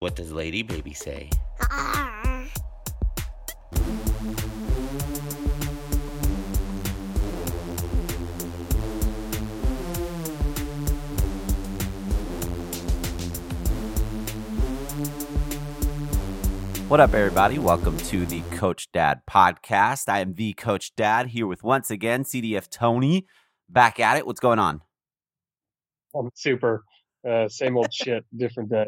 What does Lady Baby say? What up, everybody? Welcome to the Coach Dad podcast. I am the Coach Dad here with once again CDF Tony. Back at it. What's going on? I'm super. Uh, same old shit, different day.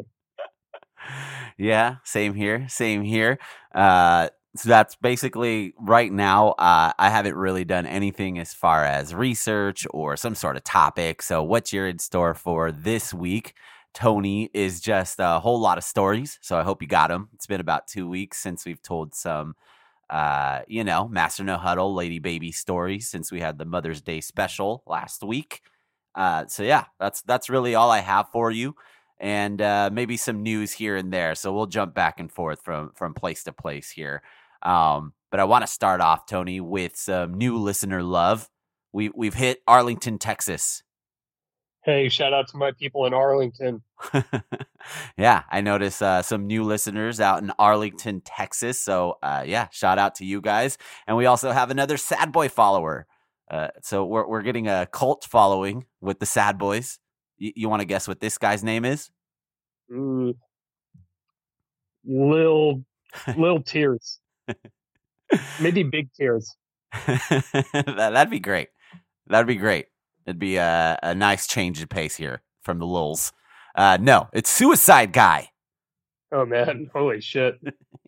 Yeah, same here. Same here. Uh, so that's basically right now. Uh, I haven't really done anything as far as research or some sort of topic. So, what's your in store for this week? Tony is just a whole lot of stories. So I hope you got them. It's been about two weeks since we've told some, uh, you know, Master No Huddle, Lady Baby stories since we had the Mother's Day special last week. Uh, so yeah, that's that's really all I have for you, and uh, maybe some news here and there. So we'll jump back and forth from from place to place here. Um, but I want to start off, Tony, with some new listener love. We we've hit Arlington, Texas Hey, shout out to my people in Arlington. yeah, I notice uh, some new listeners out in Arlington, Texas. So, uh, yeah, shout out to you guys. And we also have another Sad Boy follower. Uh, so we're we're getting a cult following with the Sad Boys. Y- you want to guess what this guy's name is? Mm, Lil Lil Tears. Maybe Big Tears. that, that'd be great. That'd be great. It'd be a, a nice change of pace here from the Lulz. Uh, no, it's Suicide Guy. Oh man, holy shit!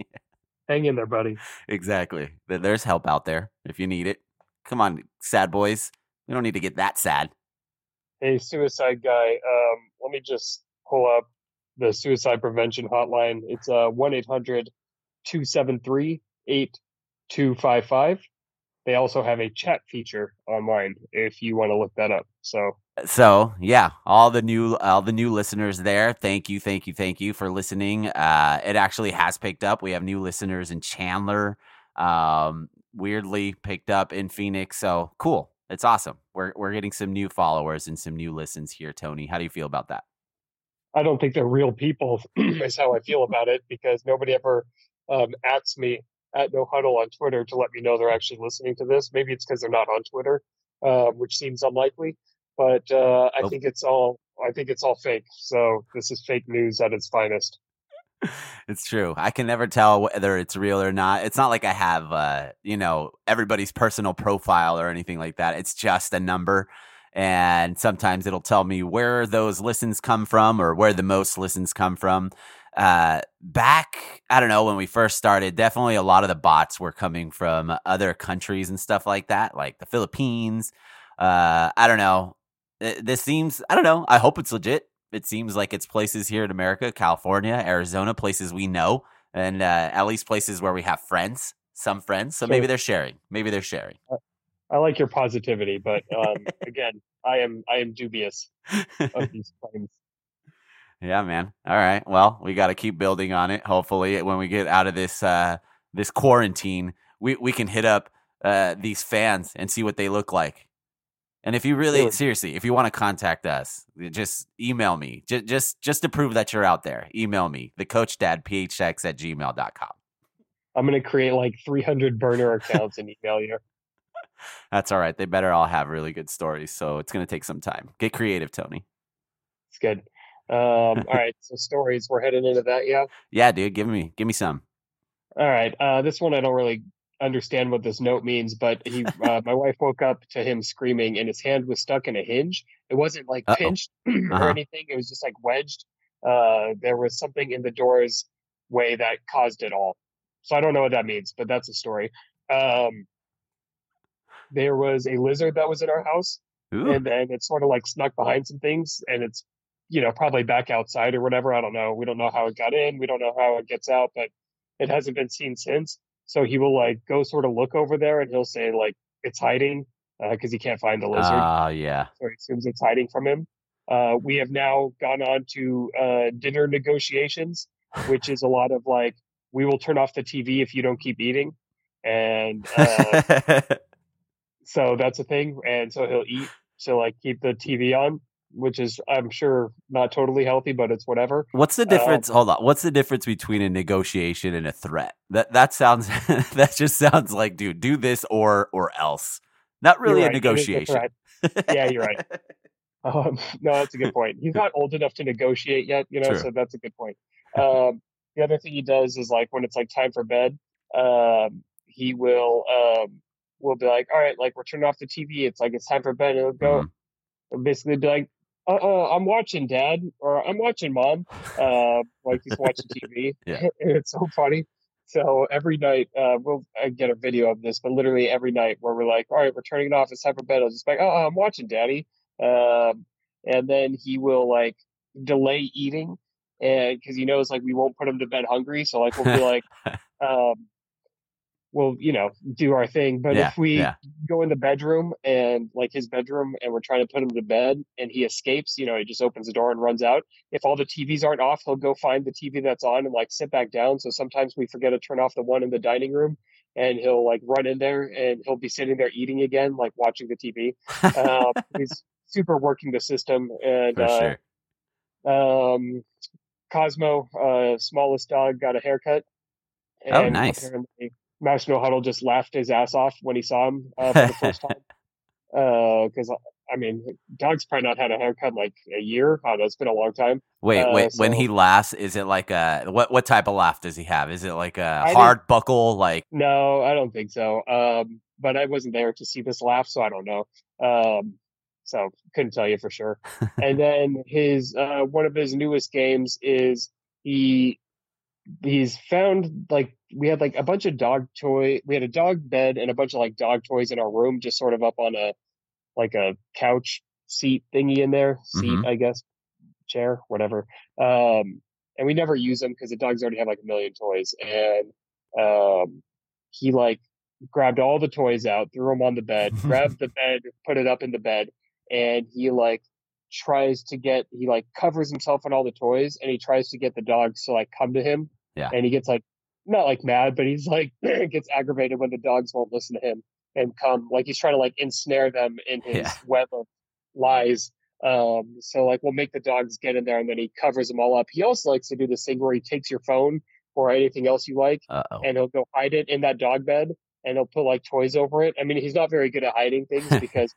Hang in there, buddy. Exactly. There's help out there if you need it. Come on, sad boys. We don't need to get that sad. Hey, Suicide Guy. Um, let me just pull up the suicide prevention hotline. It's uh one 273 8255 they also have a chat feature online if you want to look that up. So so yeah, all the new all the new listeners there. Thank you, thank you, thank you for listening. Uh, it actually has picked up. We have new listeners in Chandler. Um, weirdly picked up in Phoenix. So cool. It's awesome. We're we're getting some new followers and some new listens here, Tony. How do you feel about that? I don't think they're real people. is how I feel about it because nobody ever um, asks me at No Huddle on Twitter to let me know they're actually listening to this. Maybe it's because they're not on Twitter, uh, which seems unlikely. But uh, I think it's all I think it's all fake. So this is fake news at its finest. It's true. I can never tell whether it's real or not. It's not like I have, uh, you know, everybody's personal profile or anything like that. It's just a number. And sometimes it'll tell me where those listens come from or where the most listens come from uh, back, I don't know, when we first started, definitely a lot of the bots were coming from other countries and stuff like that, like the Philippines. Uh, I don't know. This seems, I don't know. I hope it's legit. It seems like it's places here in America, California, Arizona, places we know, and uh, at least places where we have friends, some friends. So maybe they're sharing. Maybe they're sharing. I like your positivity, but um, again, I am I am dubious of these claims. Yeah, man. All right. Well, we got to keep building on it. Hopefully, when we get out of this uh, this quarantine, we we can hit up uh, these fans and see what they look like. And if you really seriously, if you want to contact us, just email me. Just just just to prove that you're out there. Email me, the coach dad phx at gmail.com. I'm gonna create like 300 burner accounts and email you. That's all right. They better all have really good stories. So it's gonna take some time. Get creative, Tony. It's good. Um, all right, so stories. We're heading into that, yeah. Yeah, dude. Give me, give me some. All right. Uh, this one I don't really understand what this note means, but he, uh, my wife woke up to him screaming, and his hand was stuck in a hinge. It wasn't like Uh-oh. pinched or uh-huh. anything. It was just like wedged. Uh, there was something in the door's way that caused it all. So I don't know what that means, but that's a story. Um, there was a lizard that was in our house, Ooh. and then it sort of like snuck behind some things, and it's you know, probably back outside or whatever. I don't know. We don't know how it got in. We don't know how it gets out, but it hasn't been seen since. So he will like go sort of look over there and he'll say like it's hiding because uh, he can't find the lizard. Ah, uh, yeah. So he assumes it's hiding from him. Uh, we have now gone on to uh, dinner negotiations, which is a lot of like, we will turn off the TV if you don't keep eating. And uh, so that's a thing. And so he'll eat to like keep the TV on which is I'm sure not totally healthy, but it's whatever. What's the uh, difference? hold on. What's the difference between a negotiation and a threat? That that sounds that just sounds like, dude, do this or or else. Not really right. a negotiation. A yeah, you're right. Um, no, that's a good point. He's not old enough to negotiate yet, you know, True. so that's a good point. Um, the other thing he does is like when it's like time for bed, um, he will um, will be like, all right, like we're turning off the TV. It's like it's time for bed. He'll go mm-hmm. basically be like, uh, uh, I'm watching dad or I'm watching mom. Uh, like he's watching TV. yeah. it's so funny. So every night, uh, we'll I get a video of this, but literally every night where we're like, all right, we're turning it off. It's time for bed. I'll just be like, oh, I'm watching daddy. Um, and then he will like delay eating and because he knows like we won't put him to bed hungry. So like we'll be like, um, we'll you know do our thing. But yeah, if we yeah. go in the bedroom and like his bedroom and we're trying to put him to bed and he escapes you know he just opens the door and runs out. If all the tvs aren't off he'll go find the tv that's on and like sit back down. So sometimes we forget to turn off the one in the dining room and he'll like run in there and he'll be sitting there eating again like watching the tv uh, he's super working the system and uh, sure. um cosmo uh smallest dog got a haircut oh nice Master No Huddle just laughed his ass off when he saw him uh, for the first time. Because uh, I mean, dog's probably not had a haircut in like a year. I don't know. It's been a long time. Wait, uh, wait. So, when he laughs, is it like a what? What type of laugh does he have? Is it like a I hard buckle? Like no, I don't think so. Um, but I wasn't there to see this laugh, so I don't know. Um, so couldn't tell you for sure. and then his uh, one of his newest games is he he's found like we had like a bunch of dog toy we had a dog bed and a bunch of like dog toys in our room just sort of up on a like a couch seat thingy in there seat mm-hmm. i guess chair whatever. Um and we never use them because the dogs already have like a million toys. And um he like grabbed all the toys out threw them on the bed grabbed the bed put it up in the bed and he like tries to get he like covers himself in all the toys and he tries to get the dogs to like come to him yeah. And he gets like not like mad, but he's like gets aggravated when the dogs won't listen to him and come. Like he's trying to like ensnare them in his yeah. web of lies. Um, so like we'll make the dogs get in there and then he covers them all up. He also likes to do this thing where he takes your phone or anything else you like Uh-oh. and he'll go hide it in that dog bed and he'll put like toys over it. I mean, he's not very good at hiding things because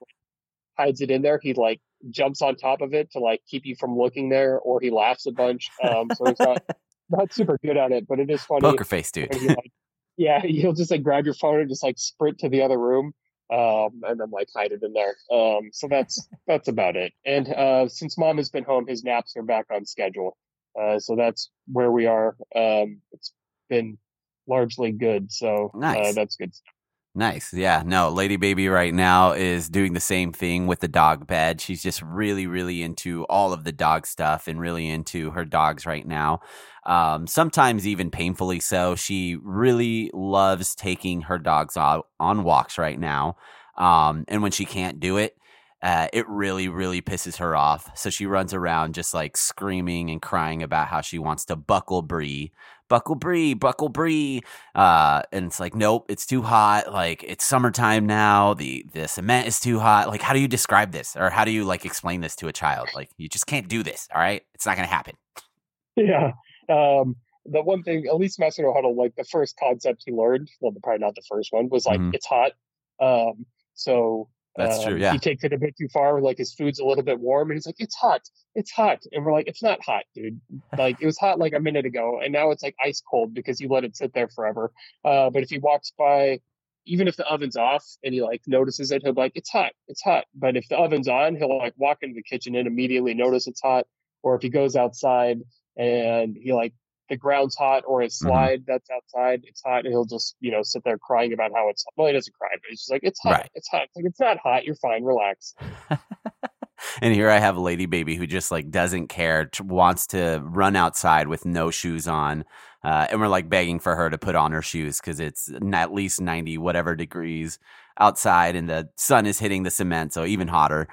hides it in there. He like jumps on top of it to like keep you from looking there or he laughs a bunch. Um, so he's not not super good at it, but it is funny. Poker face, dude. like, yeah, he'll just like grab your phone and just like sprint to the other room, um, and then like hide it in there. Um, so that's that's about it. And uh, since mom has been home, his naps are back on schedule. Uh, so that's where we are. Um, it's been largely good, so uh, nice. uh, that's good stuff. Nice. Yeah. No, Lady Baby right now is doing the same thing with the dog bed. She's just really, really into all of the dog stuff and really into her dogs right now. Um, sometimes even painfully so. She really loves taking her dogs out on walks right now. Um, and when she can't do it, uh, it really, really pisses her off. So she runs around just like screaming and crying about how she wants to buckle Bree, buckle Bree, buckle Bree. Uh, and it's like, nope, it's too hot. Like it's summertime now. The the cement is too hot. Like, how do you describe this, or how do you like explain this to a child? Like, you just can't do this. All right, it's not gonna happen. Yeah. Um, the one thing, at least Master Huddle, like the first concept he learned, well, probably not the first one, was like mm-hmm. it's hot. Um, so that's true. Um, yeah. He takes it a bit too far. Like his food's a little bit warm, and he's like, "It's hot. It's hot." And we're like, "It's not hot, dude. Like it was hot like a minute ago, and now it's like ice cold because you let it sit there forever." Uh, but if he walks by, even if the oven's off and he like notices it, he'll be like, "It's hot. It's hot." But if the oven's on, he'll like walk into the kitchen and immediately notice it's hot. Or if he goes outside and he like the ground's hot or his mm-hmm. slide mm-hmm. that's outside, it's hot, and he'll just, you know, sit there crying about how it's hot. well, he doesn't cry, but he's just like, It's hot, right. it's hot. It's like it's not hot, you're fine, relax. and here I have a lady baby who just like doesn't care, wants to run outside with no shoes on. Uh, and we're like begging for her to put on her shoes because it's at least 90 whatever degrees outside and the sun is hitting the cement, so even hotter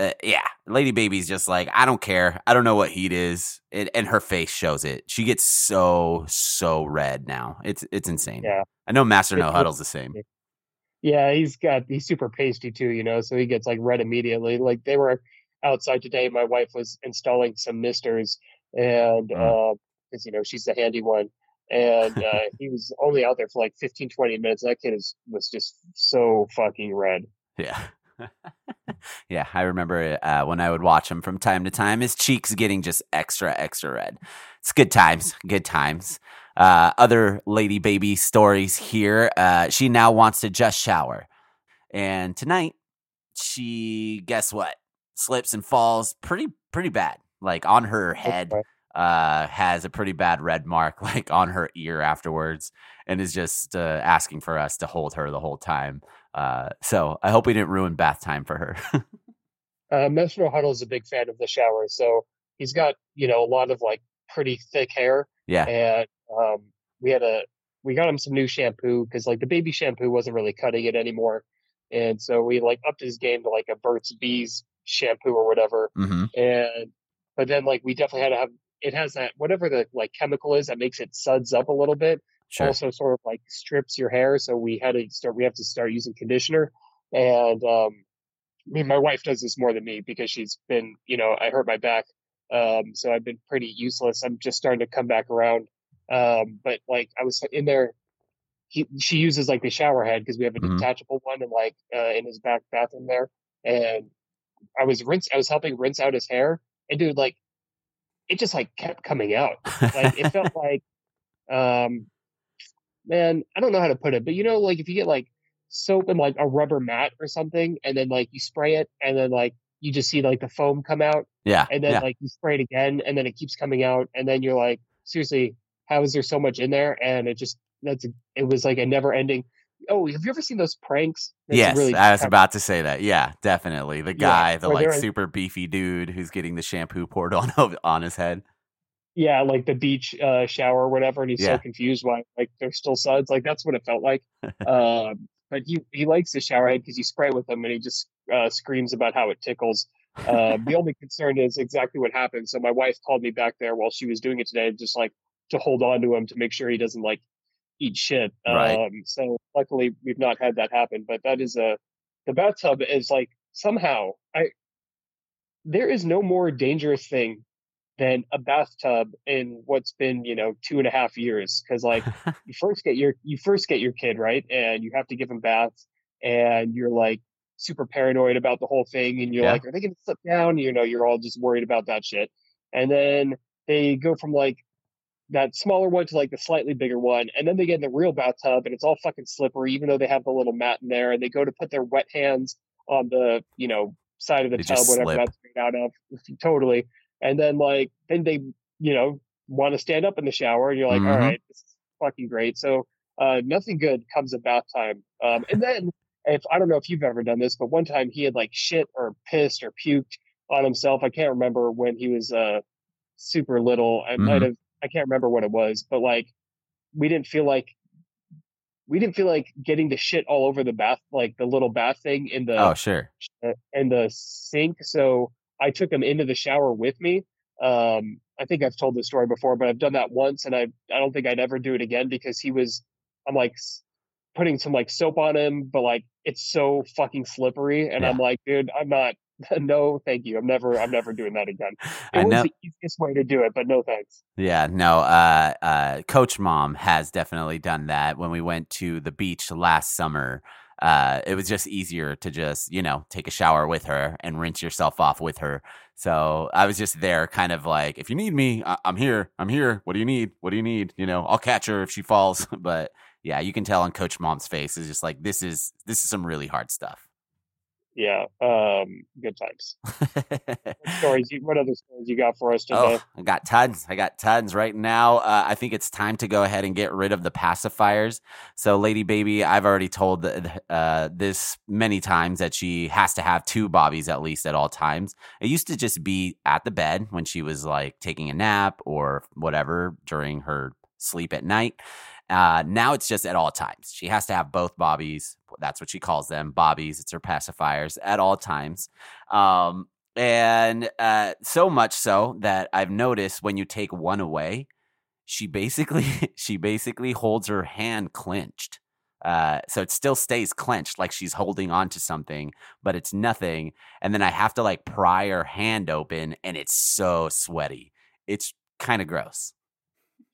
uh, yeah, Lady Baby's just like, I don't care. I don't know what heat is. It, and her face shows it. She gets so, so red now. It's it's insane. Yeah. I know Master No Huddle's the same. Yeah, he's got, he's super pasty too, you know, so he gets like red immediately. Like they were, outside today. My wife was installing some misters, and because mm. uh, you know she's the handy one, and uh, he was only out there for like 15, 20 minutes. That kid is, was just so fucking red. Yeah. yeah, I remember uh, when I would watch him from time to time, his cheeks getting just extra, extra red. It's good times, good times. Uh, other lady baby stories here. Uh, she now wants to just shower. And tonight, she, guess what? Slips and falls pretty, pretty bad. Like on her head, uh, has a pretty bad red mark, like on her ear afterwards, and is just uh, asking for us to hold her the whole time. Uh, so I hope we didn't ruin bath time for her. uh, Metro Huddle is a big fan of the shower, so he's got you know a lot of like pretty thick hair. Yeah, and um, we had a we got him some new shampoo because like the baby shampoo wasn't really cutting it anymore, and so we like upped his game to like a Burt's Bees shampoo or whatever. Mm-hmm. And but then like we definitely had to have it has that whatever the like chemical is that makes it suds up a little bit sure. also sort of like strips your hair. So we had to start, we have to start using conditioner. And, um, I mean, my wife does this more than me because she's been, you know, I hurt my back. Um, so I've been pretty useless. I'm just starting to come back around. Um, but like I was in there, he, she uses like the shower head because we have a mm-hmm. detachable one and like, uh, in his back bathroom there. And I was rinse, I was helping rinse out his hair and dude, like, it just like kept coming out. Like it felt like, um, man, I don't know how to put it, but you know, like if you get like soap and like a rubber mat or something, and then like you spray it, and then like you just see like the foam come out. Yeah. And then yeah. like you spray it again, and then it keeps coming out, and then you're like, seriously, how is there so much in there? And it just that's it was like a never ending. Oh, have you ever seen those pranks? That's yes, really I was about to say that. Yeah, definitely. The guy, yeah, the like super beefy dude who's getting the shampoo poured on on his head yeah, like the beach uh, shower or whatever, and he's yeah. so confused why like there's still suds. Like that's what it felt like. um, but he he likes the shower head because you spray with him and he just uh, screams about how it tickles. Uh, the only concern is exactly what happened. So my wife called me back there while she was doing it today, just like to hold on to him to make sure he doesn't like eat shit. Right. Um, so luckily we've not had that happen. But that is a the bathtub is like somehow I there is no more dangerous thing than a bathtub in what's been you know two and a half years. Because like you first get your you first get your kid right? And you have to give him baths and you're like super paranoid about the whole thing and you're yeah. like are they gonna slip down? You know you're all just worried about that shit. And then they go from like that smaller one to like the slightly bigger one and then they get in the real bathtub and it's all fucking slippery even though they have the little mat in there and they go to put their wet hands on the you know side of the they tub whatever slip. that's made out of. Totally and then like then they you know want to stand up in the shower and you're like mm-hmm. All right this is fucking great. So uh, nothing good comes at bath time. Um, and then if i don't know if you've ever done this but one time he had like shit or pissed or puked on himself. I can't remember when he was uh super little. I mm-hmm. might have i can't remember what it was but like we didn't feel like we didn't feel like getting the shit all over the bath like the little bath thing in the oh sure. in the sink. So I took him into the shower with me. Um, I think I've told this story before, but I've done that once, and I I don't think I'd ever do it again because he was. I'm like putting some like soap on him, but like it's so fucking slippery, and yeah. I'm like, dude, I'm not. No, thank you. I'm never. I'm never doing that again. It I was know. the easiest way to do it, but no thanks. Yeah, no. Uh, uh, Coach Mom has definitely done that when we went to the beach last summer uh, it was just easier to just you know take a shower with her and rinse yourself off with her. So I was just there, kind of like, if you need me, I- am here. I'm here. What do you need? What do you need? You know, I'll catch her if she falls. but yeah, you can tell on Coach Mom's face is just like this is this is some really hard stuff yeah, um, good times. what stories? You, what other stories you got for us today? Oh, I got tons. I got tons right now. Uh, I think it's time to go ahead and get rid of the pacifiers. So, Lady Baby, I've already told uh, this many times that she has to have two bobbies at least at all times. It used to just be at the bed when she was like taking a nap or whatever during her sleep at night. Uh, now it's just at all times. She has to have both bobbies. That's what she calls them, bobbies. It's her pacifiers at all times. Um, and uh, so much so that I've noticed when you take one away, she basically she basically holds her hand clenched. Uh, so it still stays clenched, like she's holding on to something, but it's nothing. And then I have to like pry her hand open, and it's so sweaty. It's kind of gross.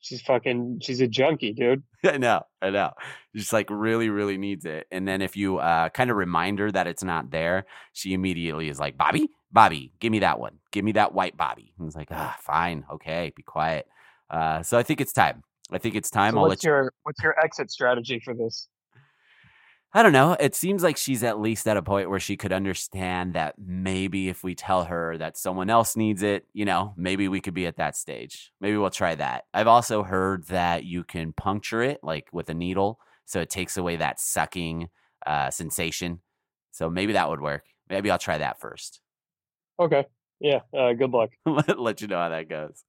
She's fucking. She's a junkie, dude. I know. I know. Just like really, really needs it. And then if you uh, kind of remind her that it's not there, she immediately is like, "Bobby, Bobby, give me that one. Give me that white Bobby." And it's like, "Ah, fine, okay, be quiet." Uh, so I think it's time. I think it's time. So I'll what's let you. what's your exit strategy for this? I don't know. It seems like she's at least at a point where she could understand that maybe if we tell her that someone else needs it, you know, maybe we could be at that stage. Maybe we'll try that. I've also heard that you can puncture it like with a needle, so it takes away that sucking uh, sensation. So maybe that would work. Maybe I'll try that first. Okay. Yeah. Uh, good luck. Let you know how that goes.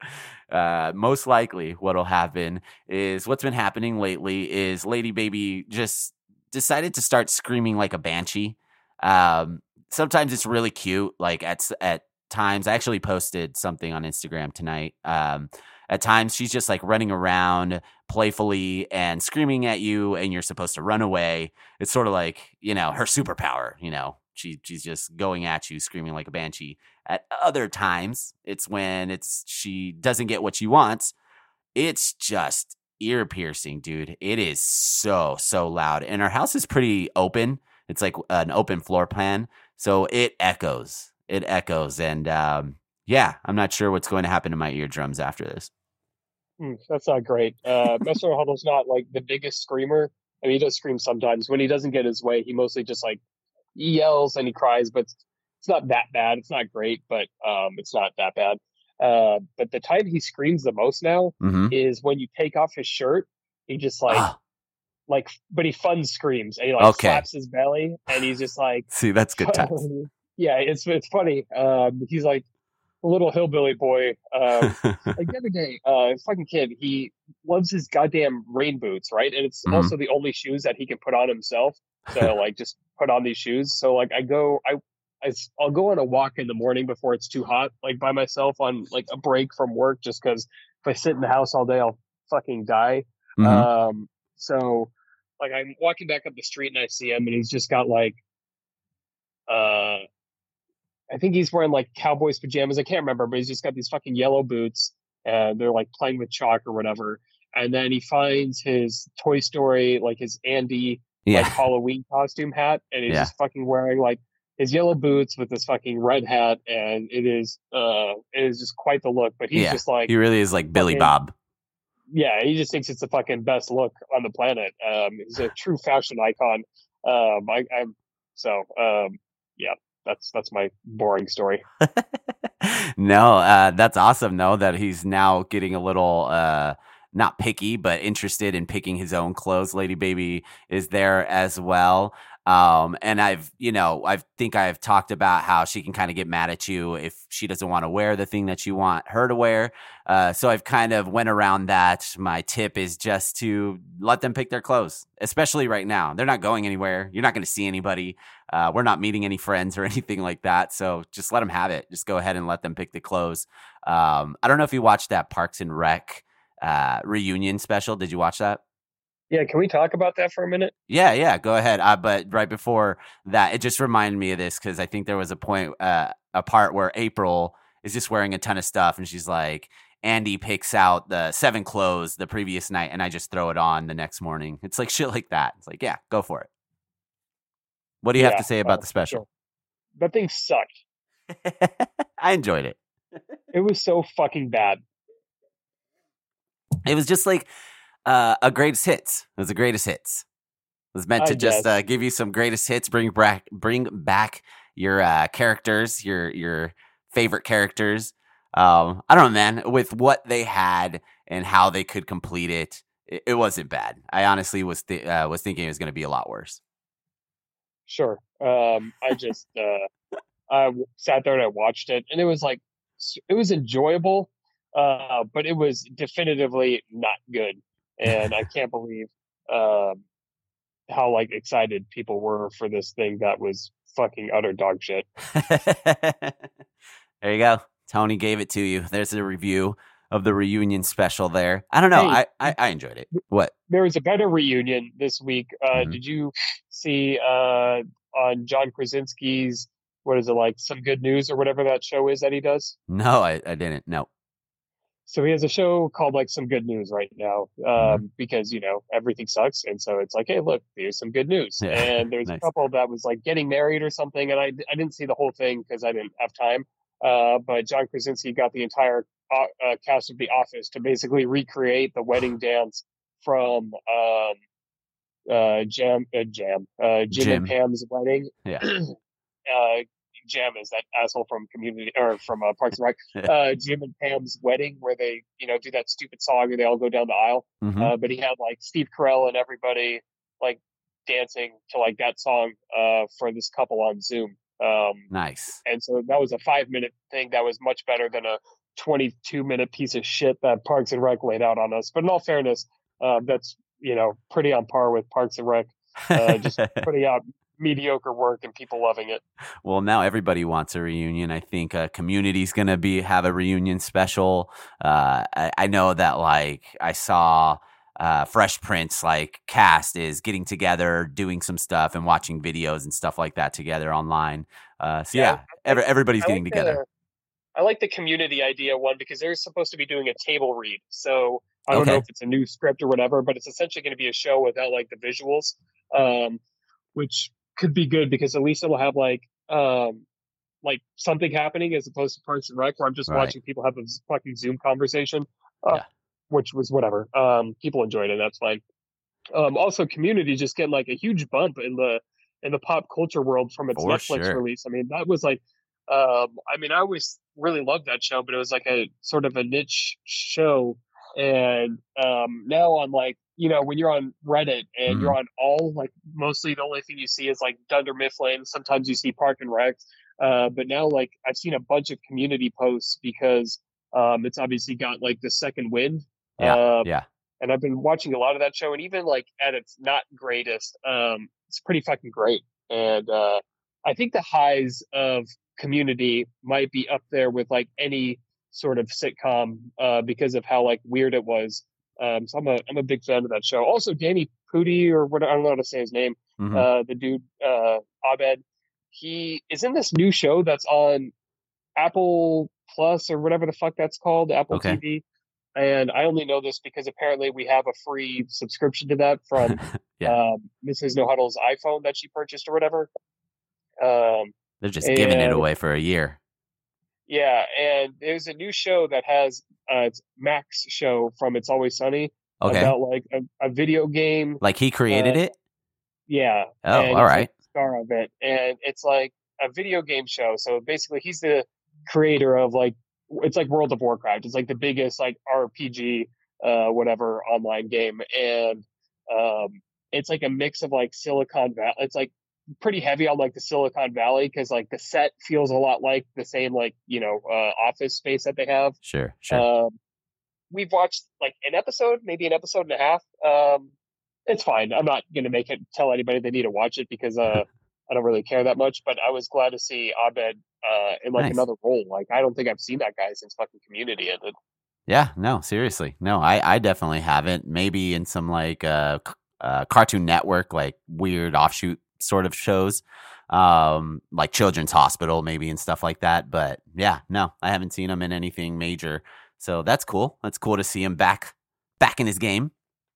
Uh, most likely, what'll happen is what's been happening lately is Lady Baby just decided to start screaming like a banshee. Um, sometimes it's really cute. Like at at times, I actually posted something on Instagram tonight. Um, at times, she's just like running around playfully and screaming at you, and you're supposed to run away. It's sort of like you know her superpower. You know, she she's just going at you, screaming like a banshee. At other times, it's when it's she doesn't get what she wants. It's just ear piercing, dude. It is so so loud, and our house is pretty open. It's like an open floor plan, so it echoes. It echoes, and um, yeah, I'm not sure what's going to happen to my eardrums after this. Mm, that's not great. Uh, Mr. Huddle's not like the biggest screamer. I mean, he does scream sometimes. When he doesn't get his way, he mostly just like yells and he cries, but it's not that bad. It's not great, but um, it's not that bad. Uh, but the time he screams the most now mm-hmm. is when you take off his shirt. He just like, Ah. like, but he fun screams and he like Okay. slaps his belly and he's just like, See, that's good times. yeah, it's it's funny. Um, he's like a little hillbilly boy. Um, like the other day, uh, fucking kid, he loves his goddamn rain boots, right? And it's Mhm. also the only shoes that he can put on himself. So like, just put on these shoes. So like, I go, I, I, will go on a walk in the morning before it's too hot, like by myself on like a break from work, just because if I sit in the house all day, I'll fucking die. Mhm. Um, so like I'm walking back up the street and I see him and he's just got like, uh, I think he's wearing like Cowboys pajamas. I can't remember, but he's just got these fucking yellow boots and they're like playing with chalk or whatever. And then he finds his Toy Story, like his Andy like yeah, Halloween costume hat, and he's Yeah. just fucking wearing like his yellow boots with this fucking red hat, and it is uh it is just quite the look. But he's Yeah. just like he really is like Billy fucking- Bob. yeah, he just thinks it's the fucking best look on the planet. Um, he's a true fashion icon. Um, I, I'm so um, yeah, that's that's my boring story. no, uh, that's awesome though that he's now getting a little uh, not picky, but interested in picking his own clothes. Lady Baby is there as well. Um, and I've, you know, I think I've talked about how she can kind of get mad at you if she doesn't want to wear the thing that you want her to wear. Uh, so I've kind of went around that. My tip is just to let them pick their clothes, especially right now. They're not going anywhere. You're not going to see anybody. Uh, we're not meeting any friends or anything like that. So just let them have it. Just go ahead and let them pick the clothes. Um, I don't know if you watched that Parks and Rec uh, reunion special. Did you watch that? Yeah, can we talk about that for a minute? Yeah, yeah, go ahead. Uh, but right before that, it just reminded me of this because I think there was a point, uh, a part where April is just wearing a ton of stuff and she's like, Andy picks out the seven clothes the previous night and I just throw it on the next morning. It's like shit like that. It's like, yeah, go for it. What do you have to say about uh, the special? That thing sucked. I enjoyed it. It was so fucking bad. It was just like uh, a greatest hits. It was a greatest hits. It was meant I to just uh, give you some greatest hits, bring back bring back your uh, characters, your your favorite characters. Um, I don't know, man. With what they had and how they could complete it, it, it wasn't bad. I honestly was th- uh, was thinking it was going to be a lot worse. Sure. Um, I just uh, I sat there and I watched it, and it was like it was enjoyable, uh, but it was definitively not good, and I can't believe um, how like excited people were for this thing that was fucking utter dog shit. there you go. Tony gave it to you. There's a review. of the reunion special there. I don't know. Hey, I, I, I enjoyed it. What? There was a better reunion this week. Uh, mm-hmm. Did you see uh, on John Krasinski's what is it like some good news or whatever that show is that he does? No, I, I didn't. No. So he has a show called like some good news right now um, mm-hmm. because you know everything sucks, and so it's like, hey, look, here's some good news. Yeah. And there's nice. a couple that was like getting married or something, and I I didn't see the whole thing because I didn't have time. Uh, but John Krasinski got the entire uh, uh, cast of The Office to basically recreate the wedding dance from um, uh, Jam, uh, Jam, uh, Jim, Jim, and Pam's wedding. Yeah. Jam is that asshole from Community or from uh, Parks and Rec. Uh, Jim and Pam's wedding, where they you know do that stupid song where they all go down the aisle. Mm-hmm. Uh, but he had like Steve Carell and everybody like dancing to like that song uh, for this couple on Zoom. Um, nice. And so that was a five minute thing that was much better than a 22 minute piece of shit that Parks and Rec laid out on us. But in all fairness, uh, that's you know pretty on par with Parks and Rec. Uh, just putting out mediocre work and people loving it. Well, now everybody wants a reunion. I think uh, Community's going to be have a reunion special. Uh, I, I, know that like I saw uh, Fresh Prince like cast is getting together, doing some stuff, and watching videos and stuff like that together online. Uh, so yeah, yeah every, everybody's getting together. The, I like the community idea one because they're supposed to be doing a table read. So I don't okay. know if it's a new script or whatever, but it's essentially going to be a show without like the visuals, um, which could be good because at least it'll have like um, like something happening as opposed to Parks and Rec where I'm just right. watching people have a fucking Zoom conversation. Uh, yeah which was whatever. Um, people enjoyed it. That's fine. Um, also, Community just getting like a huge bump in the in the pop culture world from its For Netflix sure. release. I mean, that was like, um, I mean, I always really loved that show, but it was like a sort of a niche show. And um, now on like, you know, when you're on Reddit and mm-hmm. you're on all like, mostly the only thing you see is like Dunder Mifflin. Sometimes you see Park and Rec. Uh, but now, like, I've seen a bunch of community posts because um, it's obviously got like the second wind yeah, uh, yeah. And I've been watching a lot of that show, and even like at its not greatest, um, it's pretty fucking great. And uh, I think the highs of Community might be up there with like any sort of sitcom uh, because of how like weird it was. Um, so I'm a I'm a big fan of that show. Also, Danny Pudi or what I don't know how to say his name. Mm-hmm. Uh, the dude uh, Abed, he is in this new show that's on Apple Plus or whatever the fuck that's called, Apple okay. TV. And I only know this because apparently we have a free subscription to that from yeah. um, Mrs. No Huddle's iPhone that she purchased or whatever. Um, They're just and, giving it away for a year. Yeah, and there's a new show that has uh, it's Mac's show from It's Always Sunny okay. about like a, a video game. Like he created uh, it. Yeah. Oh, all right. Star of it, and it's like a video game show. So basically, he's the creator of like it's like World of Warcraft. It's like the biggest like RPG, uh, whatever online game, and um, it's like a mix of like Silicon Valley. It's like pretty heavy on like the Silicon Valley because like the set feels a lot like the same like you know uh, office space that they have. Sure, sure. Um, we've watched like an episode, maybe an episode and a half. Um, it's fine. I'm not gonna make it tell anybody they need to watch it because uh, I don't really care that much. But I was glad to see Abed uh, in like nice. another role. Like I don't think I've seen that guy since fucking Community ended. Yeah, no, seriously, no, I I definitely haven't. Maybe in some like uh, uh Cartoon Network, like weird offshoot sort of shows, um, like Children's Hospital, maybe and stuff like that. But yeah, no, I haven't seen him in anything major. So that's cool. That's cool to see him back back in his game.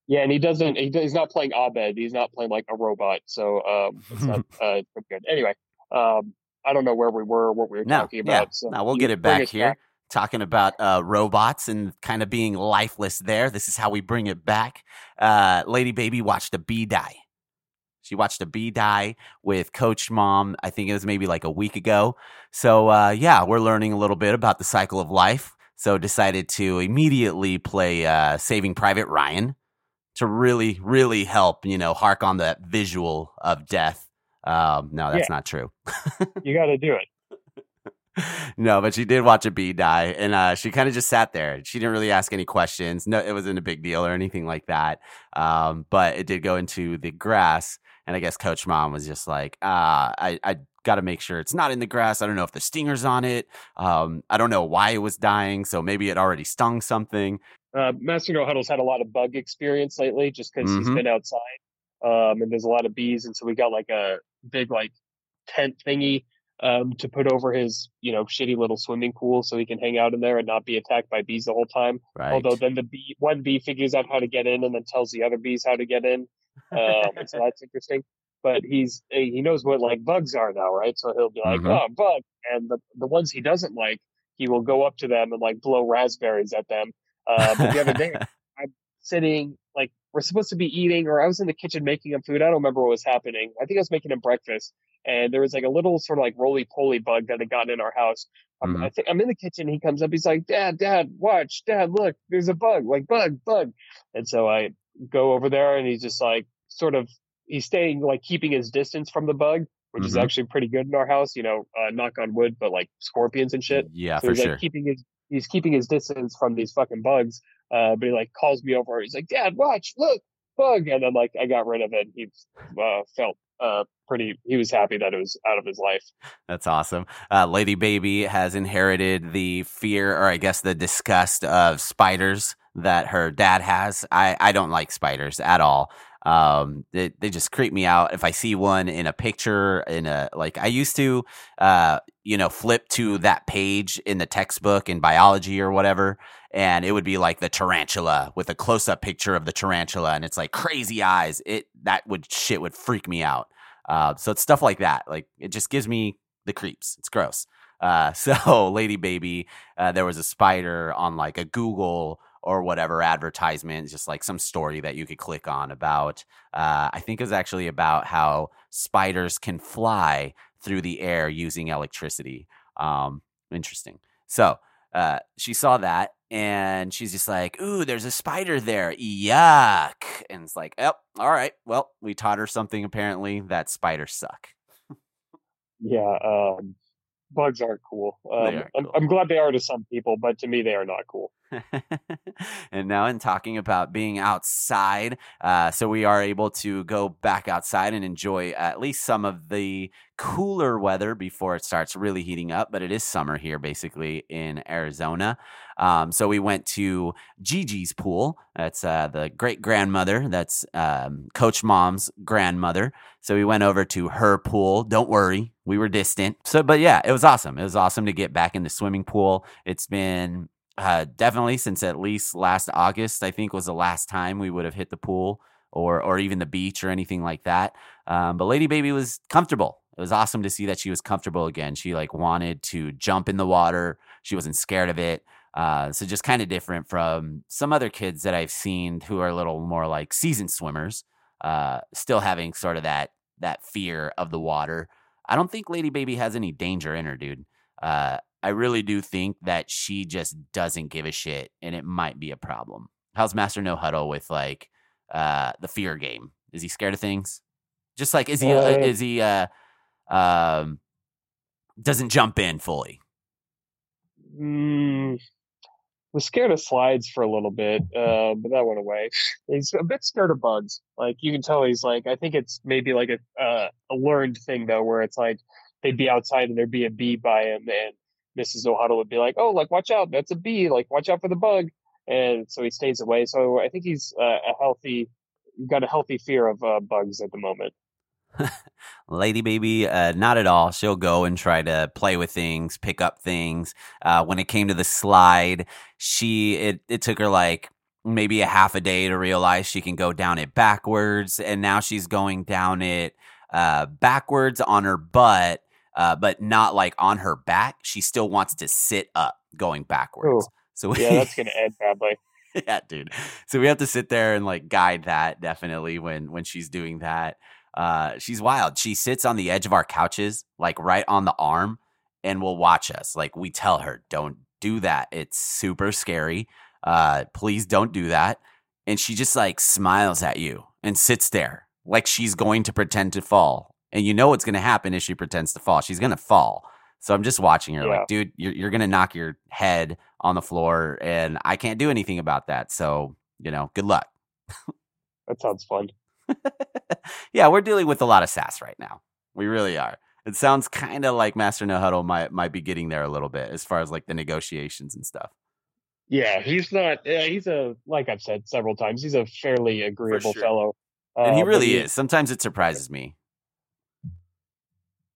Yeah, and he doesn't. He, he's not playing Abed. He's not playing like a robot. So um, it's not uh, good. Anyway, um, I don't know where we were, what we were no, talking about. Yeah. So now we'll get it back here. Back. Talking about uh, robots and kind of being lifeless there. This is how we bring it back. Uh, Lady Baby watched a bee die. She watched a bee die with Coach Mom. I think it was maybe like a week ago. So, uh, yeah, we're learning a little bit about the cycle of life. So, decided to immediately play uh, Saving Private Ryan to really, really help, you know, hark on that visual of death um, no, that's yeah. not true. you got to do it. no, but she did watch a bee die, and uh, she kind of just sat there. She didn't really ask any questions. No, it wasn't a big deal or anything like that. Um, but it did go into the grass, and I guess Coach Mom was just like, uh, I, I got to make sure it's not in the grass. I don't know if the stinger's on it. Um, I don't know why it was dying, so maybe it already stung something. Uh, Master No Huddle's had a lot of bug experience lately, just because mm-hmm. he's been outside, um, and there's a lot of bees, and so we got like a big like tent thingy um, to put over his you know shitty little swimming pool so he can hang out in there and not be attacked by bees the whole time. Right. Although then the bee one bee figures out how to get in and then tells the other bees how to get in, um, so that's interesting but he's he knows what like bugs are now, right? So he'll be like, mm-hmm. "Oh, bug," and the the ones he doesn't like, he will go up to them and like blow raspberries at them. Uh, but the other day, I'm sitting like we're supposed to be eating, or I was in the kitchen making him food. I don't remember what was happening. I think I was making him breakfast, and there was like a little sort of like roly poly bug that had gotten in our house. Mm-hmm. I think I'm in the kitchen. He comes up. He's like, "Dad, Dad, watch, Dad, look, there's a bug, like bug, bug." And so I go over there, and he's just like sort of he's staying like keeping his distance from the bug, which mm-hmm. is actually pretty good in our house. You know, uh, knock on wood, but like scorpions and shit. Yeah, so for he's, sure. Like, keeping his he's keeping his distance from these fucking bugs. Uh, but he like calls me over. He's like, "Dad, watch, look, bug!" And then like I got rid of it. He uh, felt uh, pretty. He was happy that it was out of his life. That's awesome. Uh, Lady Baby has inherited the fear, or I guess the disgust of spiders that her dad has. I I don't like spiders at all. Um, they, they just creep me out. If I see one in a picture, in a like, I used to, uh, you know, flip to that page in the textbook in biology or whatever, and it would be like the tarantula with a close up picture of the tarantula, and it's like crazy eyes. It that would shit would freak me out. Uh, so it's stuff like that. Like it just gives me the creeps. It's gross. Uh, so Lady Baby, uh, there was a spider on like a Google or whatever advertisement, just like some story that you could click on about. Uh, I think it was actually about how spiders can fly through the air using electricity. Um, interesting. So uh, she saw that and she's just like, "Ooh, there's a spider there. Yuck!" And it's like, "Yep, all right. Well, we taught her something. Apparently, that spiders suck." yeah, um, bugs aren't cool. Um, are cool. I'm, I'm glad they are to some people, but to me, they are not cool. and now, in talking about being outside, uh, so we are able to go back outside and enjoy at least some of the cooler weather before it starts really heating up. But it is summer here, basically in Arizona. Um, so we went to Gigi's pool. That's uh, the great grandmother. That's um, Coach Mom's grandmother. So we went over to her pool. Don't worry, we were distant. So, but yeah, it was awesome. It was awesome to get back in the swimming pool. It's been uh, definitely since at least last August, I think was the last time we would have hit the pool or or even the beach or anything like that. Um, but Lady Baby was comfortable. It was awesome to see that she was comfortable again. She like wanted to jump in the water. She wasn't scared of it. Uh, so just kind of different from some other kids that I've seen who are a little more like seasoned swimmers, uh, still having sort of that that fear of the water. I don't think Lady Baby has any danger in her, dude. Uh, I really do think that she just doesn't give a shit, and it might be a problem. How's Master No Huddle with like uh, the fear game? Is he scared of things? Just like is he? Uh, is he? Uh, um, doesn't jump in fully. Mm, was scared of slides for a little bit, uh, but that went away. He's a bit scared of bugs. Like you can tell, he's like I think it's maybe like a uh, a learned thing though, where it's like they'd be outside and there'd be a bee by him, and Mrs. No Huddle would be like, "Oh, like watch out, that's a bee. Like watch out for the bug." And so he stays away. So I think he's uh, a healthy, got a healthy fear of uh, bugs at the moment. Lady baby, uh, not at all. She'll go and try to play with things, pick up things. Uh, when it came to the slide, she it it took her like maybe a half a day to realize she can go down it backwards, and now she's going down it uh, backwards on her butt uh, but not like on her back. She still wants to sit up going backwards. Ooh. So yeah, that's gonna end badly. yeah, dude. So we have to sit there and like guide that definitely when when she's doing that. Uh, she's wild. She sits on the edge of our couches, like right on the arm, and will watch us. Like we tell her, don't do that. It's super scary. Uh, please don't do that. And she just like smiles at you and sits there like she's going to pretend to fall and you know what's going to happen if she pretends to fall. She's going to fall. So I'm just watching her, yeah. like, dude, you're you're going to knock your head on the floor, and I can't do anything about that. So you know, good luck. that sounds fun. yeah, we're dealing with a lot of sass right now. We really are. It sounds kind of like Master No Huddle might might be getting there a little bit as far as like the negotiations and stuff. Yeah, he's not. he's a like I've said several times. He's a fairly agreeable sure. fellow, and he uh, really he, is. Sometimes it surprises me.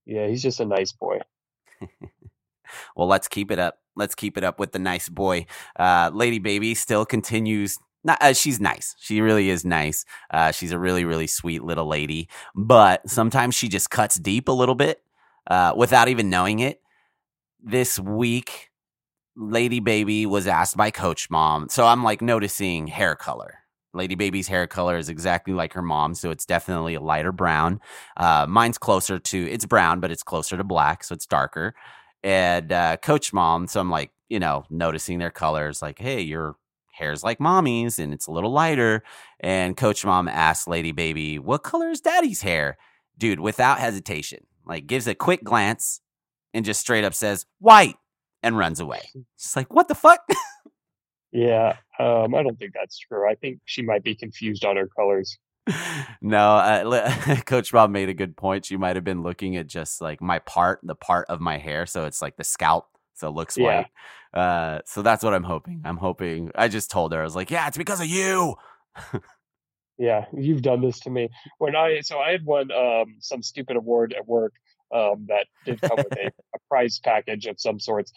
Yeah, he's just a nice boy. well, let's keep it up. Let's keep it up with the nice boy. Uh, Lady Baby still continues not, uh, she's nice. She really is nice. Uh, she's a really, really sweet little lady. But sometimes she just cuts deep a little bit uh, without even knowing it. This week, Lady Baby was asked by Coach Mom. So I'm like noticing hair color. Lady Baby's hair color is exactly like her mom, so it's definitely a lighter brown. Uh, mine's closer to it's brown, but it's closer to black, so it's darker. And uh, Coach Mom, so I'm like, you know, noticing their colors, like, hey, you're hair's like mommy's and it's a little lighter. And Coach Mom asks Lady Baby, What color is daddy's hair? Dude, without hesitation, like gives a quick glance and just straight up says, White, and runs away. She's like, What the fuck? yeah, um, I don't think that's true. I think she might be confused on her colors. no, uh, Coach Bob made a good point. She might have been looking at just like my part, the part of my hair. So it's like the scalp so it looks yeah. white. Uh, so that's what I'm hoping. I'm hoping. I just told her I was like, yeah, it's because of you. yeah, you've done this to me. When I so I had won um, some stupid award at work um, that did come with a, a, prize package of some sorts.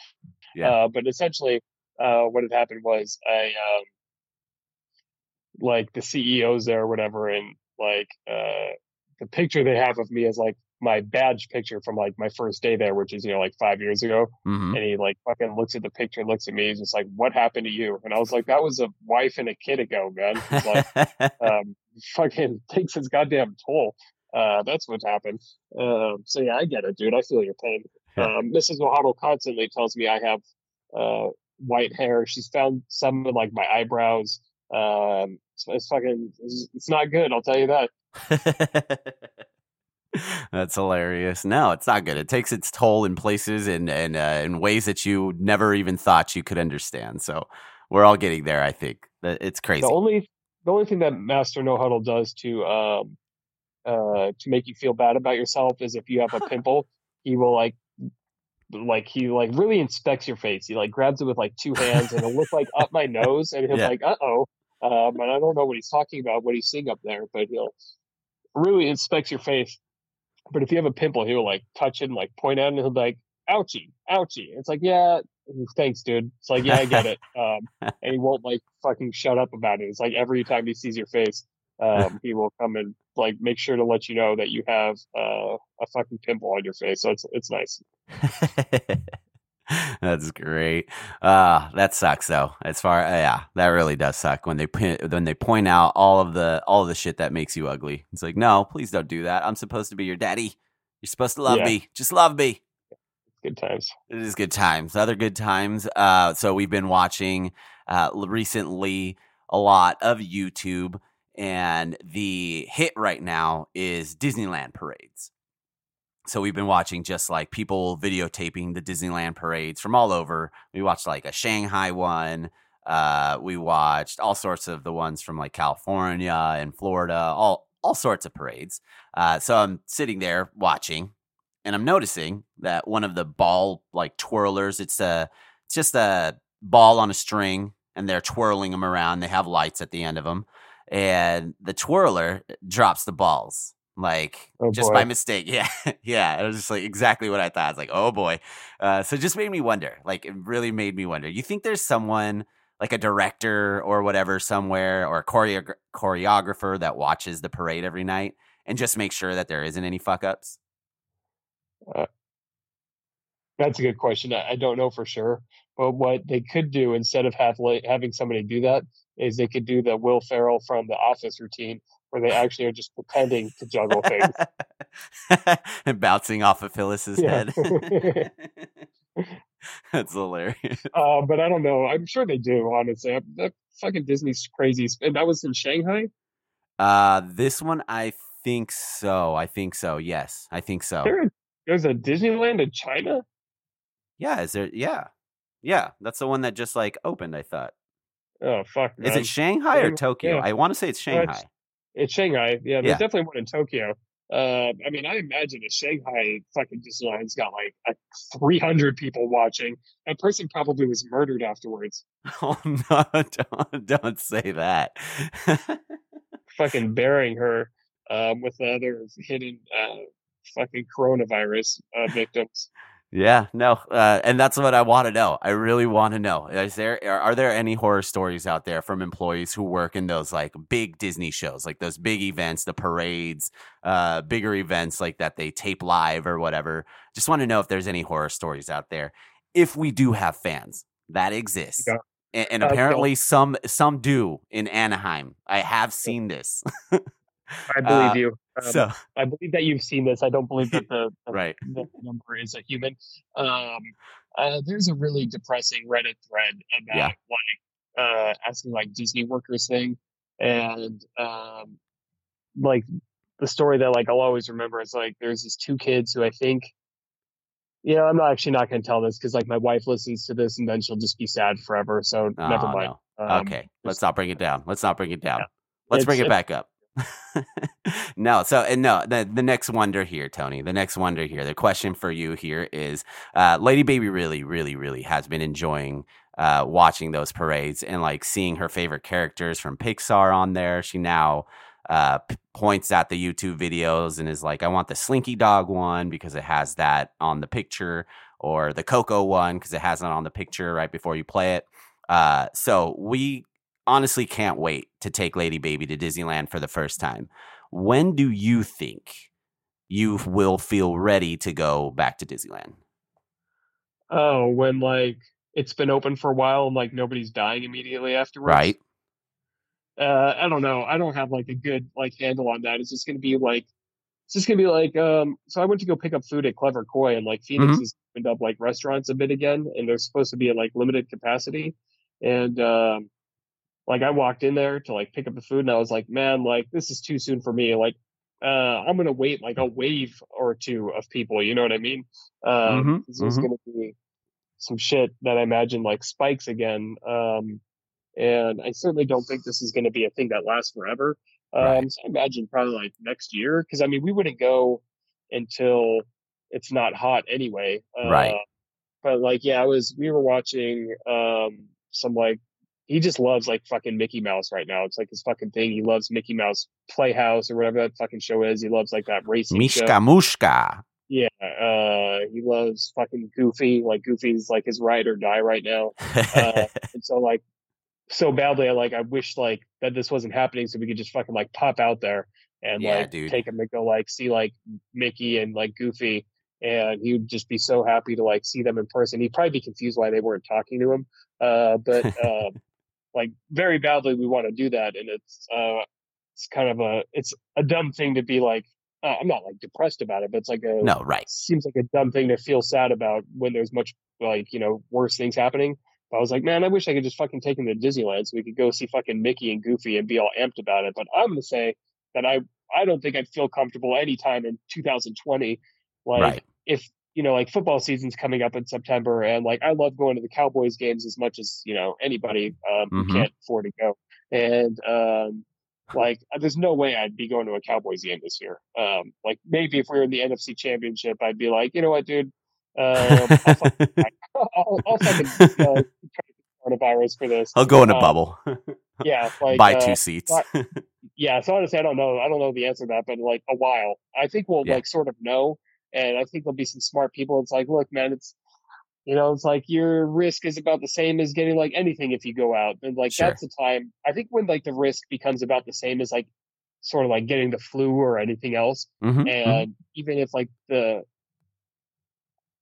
Yeah. Uh, but essentially, uh, what had happened was I um, like the CEOs there or whatever, and like uh, the picture they have of me is like my badge picture from like my first day there, which is you know like five years ago, mm-hmm. and he like fucking looks at the picture, looks at me, he's just like, "What happened to you?" And I was like, "That was a wife and a kid ago, man." Like, um, "Fucking takes his goddamn toll." Uh, that's what happened. Uh, so yeah, I get it, dude. I feel your pain. Um, Mrs. No Huddle constantly tells me I have uh, white hair. She's found some of like my eyebrows. Um, it's, it's fucking, it's, it's not good. I'll tell you that. That's hilarious. No, it's not good. It takes its toll in places and and uh, in ways that you never even thought you could understand. So we're all getting there. I think it's crazy. The only the only thing that Master No Huddle does to um uh to make you feel bad about yourself is if you have a pimple, he will like like he like really inspects your face. He like grabs it with like two hands and it'll look like up my nose and he'll yeah. like, uh oh. Um, and I don't know what he's talking about, what he's seeing up there, but he'll really inspects your face but if you have a pimple, he'll like touch it and like point at it and he'll be like, ouchie, ouchie. It's like, yeah, thanks, dude. It's like, yeah, I get it. Um, and he won't like fucking shut up about it. It's like every time he sees your face, um, he will come and like make sure to let you know that you have uh, a fucking pimple on your face. So it's it's nice. That's great. Uh that sucks though. As far uh, yeah, that really does suck when they when they point out all of the all of the shit that makes you ugly. It's like, "No, please don't do that. I'm supposed to be your daddy. You're supposed to love yeah. me. Just love me." Good times. It is good times. Other good times. Uh so we've been watching uh recently a lot of YouTube and the hit right now is Disneyland parades. So we've been watching just like people videotaping the Disneyland parades from all over. We watched like a Shanghai one. Uh, we watched all sorts of the ones from like California and Florida, all all sorts of parades. Uh, so I'm sitting there watching, and I'm noticing that one of the ball like twirlers. It's a it's just a ball on a string, and they're twirling them around. They have lights at the end of them, and the twirler drops the balls like oh just by mistake. Yeah, yeah. It was just like exactly what I thought. I was like, oh boy. Uh, so it just made me wonder. Like it really made me wonder. You think there's someone like a director or whatever somewhere or a choreo- choreographer that watches the parade every night and just make sure that there isn't any fuck ups? Uh, that's a good question. I, I don't know for sure, but what they could do instead of have having somebody do that is they could do the Will Ferrell from The Office routine where they actually are just pretending to juggle things and bouncing off of Phyllis's head. That's hilarious. Uh, but I don't know. I'm sure they do. Honestly, that fucking Disney's crazy. And that was in Shanghai. Uh, this one, I think so. I think so. Yes, I think so. There, there's a Disneyland in China. Yeah, is there? Yeah, yeah. That's the one that just like opened. I thought. Oh fuck! Man. Is it Shanghai or Tokyo? Yeah. I want to say it's Shanghai. It's Shanghai. Yeah, there's yeah. definitely one in Tokyo. Uh, I mean, I imagine a Shanghai fucking Disneyland's got like a 300 people watching. That person probably was murdered afterwards. Oh no! Don't don't say that. fucking burying her um, with the other hidden uh, fucking coronavirus uh, victims. Yeah, no, uh, and that's what I want to know. I really want to know. Is there are, are, there any horror stories out there from employees who work in those like big Disney shows, like those big events, the parades, uh, bigger events like that they tape live or whatever? Just want to know if there's any horror stories out there. If we do have fans, that exists. Yeah. And, and apparently some some do in Anaheim. I have seen this. I believe uh, you. Um, so I believe that you've seen this. I don't believe that the, the right the number is a human. Um, uh, there's a really depressing Reddit thread about yeah. like uh, asking like Disney workers thing, and um, like the story that like I'll always remember is like there's these two kids who I think. Yeah, I'm not actually not going to tell this because like my wife listens to this and then she'll just be sad forever. So oh, never mind. No. Um, okay, let's not bring it down. Let's not bring it down. Yeah. Let's it's, bring it back up. no, so and no, the the next wonder here, Tony. The next wonder here. The question for you here is, uh, Lady Baby really, really, really has been enjoying uh, watching those parades and like seeing her favorite characters from Pixar on there. She now uh, p- points at the YouTube videos and is like, I want the Slinky Dog one because it has that on the picture, or the Coco one because it has it on the picture right before you play it. Uh, so we honestly can't wait to take Lady Baby to Disneyland for the first time. When do you think you will feel ready to go back to Disneyland? Oh, when like it's been open for a while and like nobody's dying immediately afterwards. Right. Uh, I don't know. I don't have like a good like handle on that. It's just gonna be like it's just gonna be like um so I went to go pick up food at Clever Koi and like Phoenix mm-hmm. has opened up like restaurants a bit again and they're supposed to be at like limited capacity. And um like I walked in there to like pick up the food and I was like, man, like this is too soon for me. Like, uh, I'm gonna wait like a wave or two of people. You know what I mean? Um, mm-hmm, there's mm-hmm. gonna be some shit that I imagine like spikes again. Um, and I certainly don't think this is gonna be a thing that lasts forever. Um, right. so I imagine probably like next year, because I mean we wouldn't go until it's not hot anyway. Uh, right. But like, yeah, I was we were watching um some like he just loves like fucking Mickey Mouse right now. It's like his fucking thing. He loves Mickey Mouse Playhouse or whatever that fucking show is. He loves like that racing Mishka show. Mushka. Yeah, uh, he loves fucking Goofy. Like Goofy's like his ride or die right now. Uh, and so like so badly, I like I wish like that this wasn't happening so we could just fucking like pop out there and yeah, like dude. take him to go like see like Mickey and like Goofy and he would just be so happy to like see them in person. He'd probably be confused why they weren't talking to him. Uh, but um, like very badly we want to do that and it's uh it's kind of a it's a dumb thing to be like uh, i'm not like depressed about it but it's like a no right. seems like a dumb thing to feel sad about when there's much like you know worse things happening. But i was like man i wish i could just fucking take him to disneyland so we could go see fucking mickey and goofy and be all amped about it. But i'm gonna say that i i don't think i'd feel comfortable anytime in 2020 like right. if you know, like football season's coming up in September, and like I love going to the Cowboys games as much as you know anybody um, mm-hmm. can't afford to go. And um, like, there's no way I'd be going to a Cowboys game this year. Um, like maybe if we were in the NFC Championship, I'd be like, you know what, dude, um, I'll, fucking, I'll, I'll fucking uh, coronavirus for this. I'll go in a um, bubble. yeah, like buy uh, two seats. yeah, so honestly, I don't know. I don't know the answer to that, but like a while, I think we'll yeah. like sort of know and I think there'll be some smart people. It's like, look, man, it's you know, it's like your risk is about the same as getting like anything if you go out. And like sure. that's the time I think when like the risk becomes about the same as like sort of like getting the flu or anything else. Mm-hmm, mm-hmm. and mm-hmm. even if like the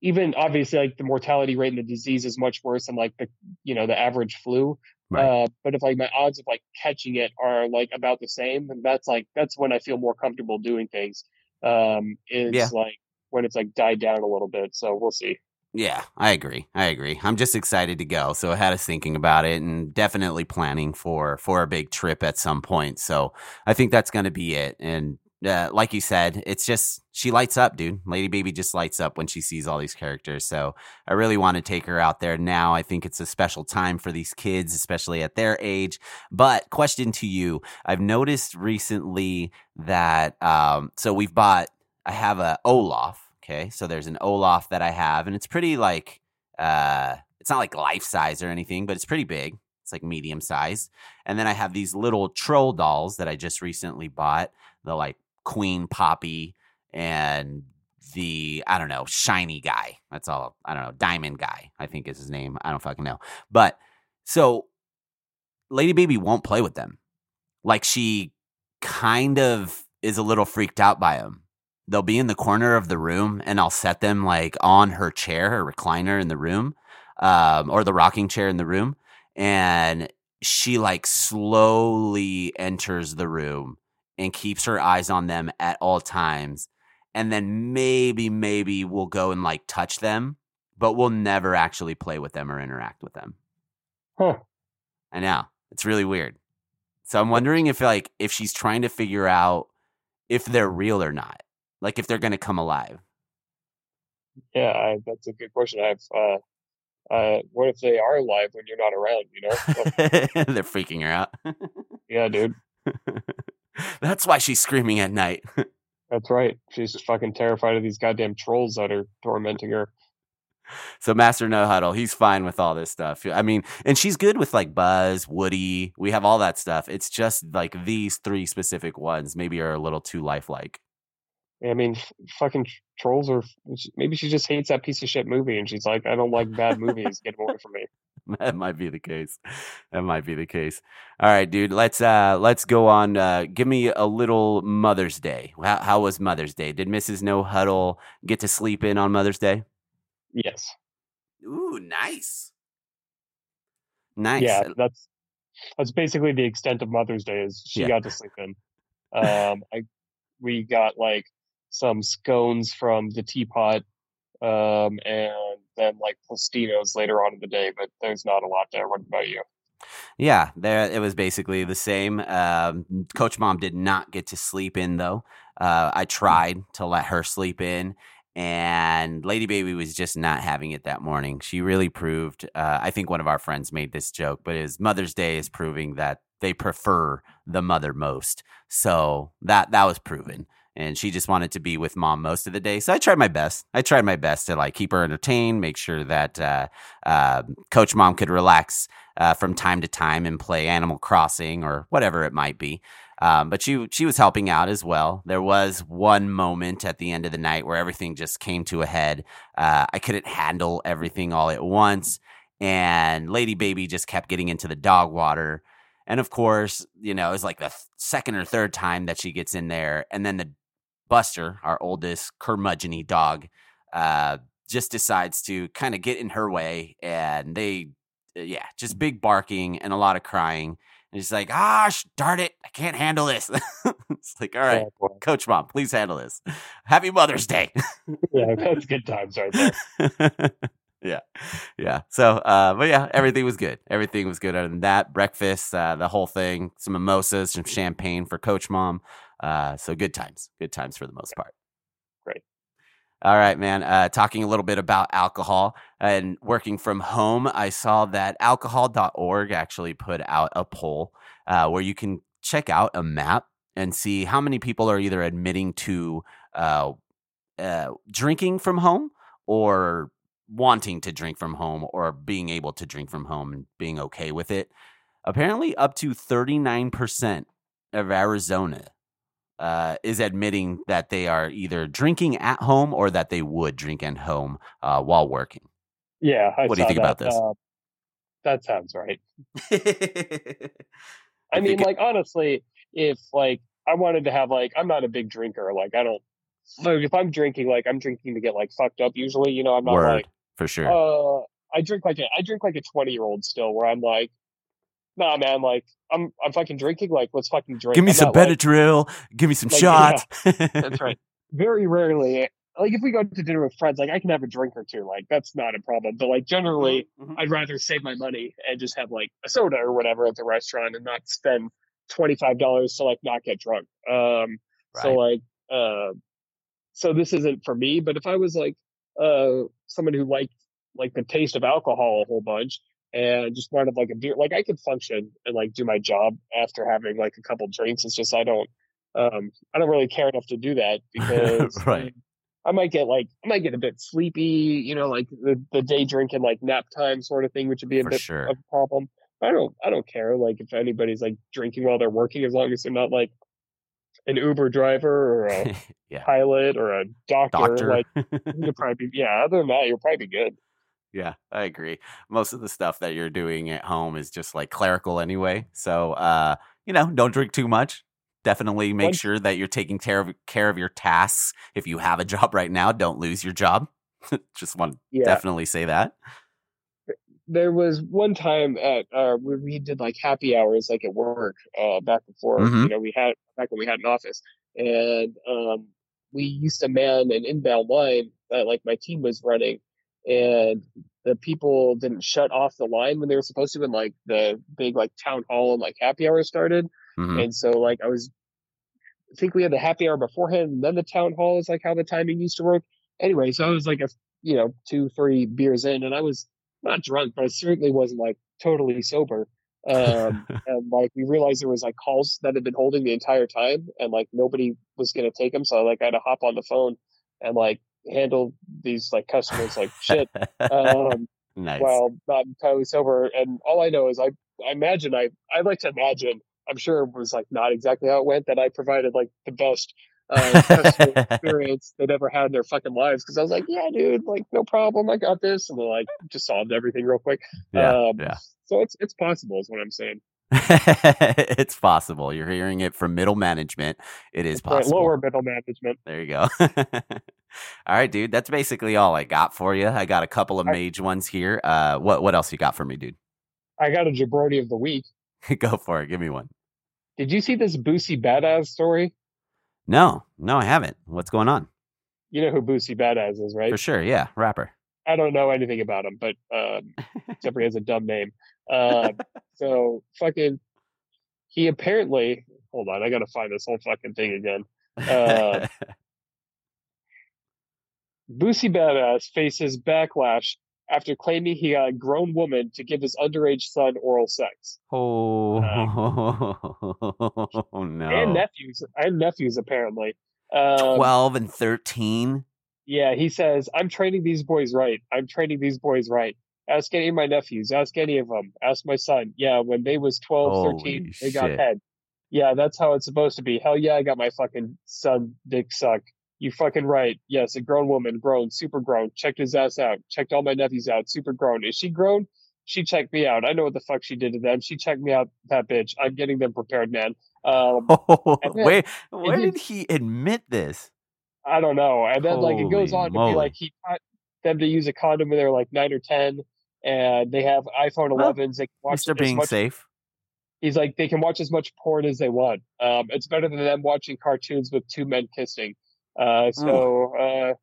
even obviously like the mortality rate in the disease is much worse than like the you know the average flu. Right. Uh, but if like my odds of like catching it are like about the same, and that's like that's when I feel more comfortable doing things. Um, is yeah. like when it's like died down a little bit. So we'll see. Yeah, I agree. I agree. I'm just excited to go. So I had us thinking about it and definitely planning for for a big trip at some point. So I think that's going to be it. And uh, like you said, it's just she lights up, dude. Lady Baby just lights up when she sees all these characters. So I really want to take her out there now. I think it's a special time for these kids, especially at their age. But question to you: I've noticed recently that um, so we've bought. I have a Olaf. Okay, so there's an Olaf that I have, and it's pretty like uh, it's not like life size or anything, but it's pretty big. It's like medium size. And then I have these little troll dolls that I just recently bought. The like Queen Poppy and the I don't know shiny guy. That's all. I don't know diamond guy. I think is his name. I don't fucking know. But so Lady Baby won't play with them. Like she kind of is a little freaked out by them. They'll be in the corner of the room, and I'll set them like on her chair, her recliner in the room, um, or the rocking chair in the room, and she like slowly enters the room and keeps her eyes on them at all times. And then maybe, maybe we'll go and like touch them, but we'll never actually play with them or interact with them. Huh. I know. It's really weird. So I'm wondering if like if she's trying to figure out if they're real or not. Like if they're gonna come alive. Yeah, I, that's a good question. I've uh uh, what if they are alive when you're not around? You know, they're freaking her out. yeah, dude. That's why she's screaming at night. That's right. She's fucking terrified of these goddamn trolls that are tormenting her. So Master No Huddle, he's fine with all this stuff. I mean, and she's good with like Buzz, Woody. We have all that stuff. It's just like these three specific ones maybe are a little too lifelike. I mean, fucking trolls are. Maybe she just hates that piece of shit movie, and she's like, "I don't like bad movies. Get away from me." that might be the case. That might be the case. All right, dude. Let's uh let's go on. Uh, give me a little Mother's Day. How, how was Mother's Day? Did Mrs. No Huddle get to sleep in on Mother's Day? Yes. Ooh, nice. Nice. Yeah, that's that's basically the extent of Mother's Day. Is she yeah. got to sleep in? Um, I we got like some scones from the teapot, um, and then like Tostinos later on in the day. But there's not a lot there. What about you? Yeah, there it was basically the same. Um, Coach Mom did not get to sleep in though. Uh, I tried to let her sleep in, and Lady Baby was just not having it that morning. She really proved. Uh, I think one of our friends made this joke, but his Mother's Day is proving that they prefer the mother most. So that that was proven and she just wanted to be with mom most of the day. So I tried my best. I tried my best to like keep her entertained, make sure that uh, uh, Coach Mom could relax uh, from time to time and play Animal Crossing or whatever it might be. Um, but she she was helping out as well. There was one moment at the end of the night where everything just came to a head. Uh, I couldn't handle everything all at once, and Lady Baby just kept getting into the dog water. And of course, you know, it's like the second or third time that she gets in there, and then the Buster, our oldest curmudgeony dog, uh, just decides to kind of get in her way, and they, uh, yeah, just big barking and a lot of crying. And she's like, "Ah, darn it, I can't handle this." it's like, all right, Coach Mom, please handle this. Happy Mother's Day. yeah, that's good times right there. yeah, yeah. So, uh, but yeah, everything was good. Everything was good. Other than that, breakfast, uh, the whole thing, some mimosas, some champagne for Coach Mom. Uh, so good times, good times for the most part. Great. All right, man. Uh, talking a little bit about alcohol and working from home, I saw that alcohol.org actually put out a poll uh, where you can check out a map and see how many people are either admitting to uh, uh, drinking from home or wanting to drink from home or being able to drink from home and being okay with it. Apparently, up to 39% of Arizona uh, is admitting that they are either drinking at home or that they would drink at home uh, while working. Yeah. I what do you think that. about this? Uh, that sounds right. I, I mean, like, honestly, if like I wanted to have like, I'm not a big drinker. Like, I don't, like, if I'm drinking, like, I'm drinking to get like fucked up usually, you know, I'm not Word, like, for sure. Uh, I drink like a, I drink like a 20 year old still where I'm like, nah, man, like I'm I'm fucking drinking. Like, let's fucking drink. Give me I'm some Benadryl. Like, give me some like, shots. Yeah, that's right. Very rarely, like if we go to dinner with friends, like I can have a drink or two. Like that's not a problem. But like generally, mm-hmm. mm-hmm. I'd rather save my money and just have like a soda or whatever at the restaurant and not spend twenty five dollars to like not get drunk. Um, Right. So like, uh, so this isn't for me. But if I was like uh someone who liked like the taste of alcohol a whole bunch and just wanted like a beer, like I could function and like do my job after having like a couple drinks. It's just I don't, um, I don't really care enough to do that because right. I might get like I might get a bit sleepy, you know, like the, the day drinking like nap time sort of thing, which would be a For bit sure. of a problem. I don't I don't care like if anybody's like drinking while they're working as long as they're not like an Uber driver or a yeah. pilot or a doctor. Doctor. Like you probably be, yeah. Other than that, you're probably be good. Yeah, I agree. Most of the stuff that you're doing at home is just like clerical anyway. So, uh, you know, don't drink too much. Definitely make sure that you're taking care of care of your tasks. If you have a job right now, don't lose your job. just want to Yeah. definitely say that. there was one time at uh where we did like happy hours like at work uh back before Mhm. you know we had back when we had an office and um we used to man an inbound line that like my team was running and the people didn't shut off the line when they were supposed to when like the big like town hall and like happy hour started Mhm. and so like I was I think we had the happy hour beforehand and then the town hall is like how the timing used to work. Anyway, so I was like a you know, two, three beers in and I was not drunk, but I certainly wasn't like totally sober. Um and like we realized there was like calls that had been holding the entire time and like nobody was gonna take them. So like I had to hop on the phone and like handle these like customers like shit. Um nice. while not entirely sober. And all I know is I, I imagine I, I like to imagine, I'm sure it was like not exactly how it went that I provided like the best uh, customer experience they'd ever had in their fucking lives. Cause I was like, yeah, dude, like no problem. I got this. And then like just solved everything real quick. yeah, um, yeah. So it's, it's possible is what I'm saying. it's possible. You're hearing it from middle management. It is possible. Lower middle management. There you go. all right, dude. That's basically all I got for you. I got a couple of I- mage ones here. Uh, what what else you got for me, dude? I got a jabroni of the week. go for it. Give me one. Did you see this Boosie Badazz story? No, no, I haven't. What's going on? You know who Boosie Badazz is, right? For sure, yeah, rapper. I don't know anything about him, but um, except for he has a dumb name. Um, so fucking, he apparently. Hold on, I gotta find this whole fucking thing again. Uh, Boosie Badazz faces backlash after claiming he got a grown woman to give his underage son oral sex oh and no, nephews and nephews apparently. Um, twelve and thirteen. Yeah, he says, I'm training these boys right. I'm training these boys right. Ask any of my nephews. Ask any of them. Ask my son. Yeah, when they was 12, Holy 13, they got head. Yeah, that's how it's supposed to be. Hell yeah, I got my fucking son dick sucked. You fucking right. Yes, a grown woman, grown, super grown. Checked his ass out. Checked all my nephews out, super grown. Is she grown? She checked me out. I know what the fuck she did to them. She checked me out, that bitch. I'm getting them prepared, man. Um, And then- where did he admit this? I don't know. And then like it goes Holy on to be like he taught them to use a condom when they're like nine or ten, and they have iPhone Well, 11s. They can watch as being much, safe. He's like they can watch as much porn as they want. Um, it's better than them watching cartoons with two men kissing. Uh, so uh,